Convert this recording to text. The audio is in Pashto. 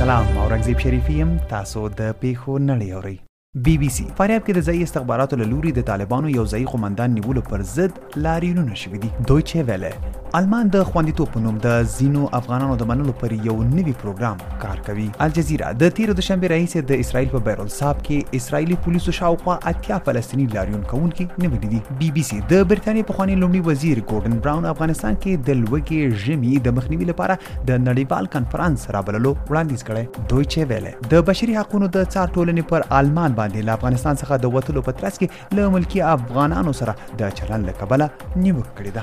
سلام اورنګزیب شریفی يم تاسو د پیښو نړۍ اورئ بي بي سي فاریاب کې د ځایي استخباراتو له لوري د طالبانو یو ځایي قومندان نیولو پر ضد لاریونونه شوي دي دویچه ویله آلمان د خوندیتوب په نوم د ځینو افغانانو د منلو پر یو نوي پروګرام کار کوي الجزیره د تیرو دوشنبې راهیسې د اسرایل په بیرالصاب کې اسرایلی پولیسو شاوخوا اتیا فلسطیني لاریون کوونکي نیولي دي بي بي سي د برتانیې پخوانی لومړي وزیر ګورډن براون افغانستان کې د لوږې ژمي د مخنیوي لپاره د نړیوال کنفرانس رابللو وړاندیز کړی دوی چې ویل د بشري حقوقو د څار ټولنې پر آلمان باندې له افغانستان څخه د وتلو په ترڅ کې له ملکي افغانانو سره د چلن له کبله نیوکه کړې ده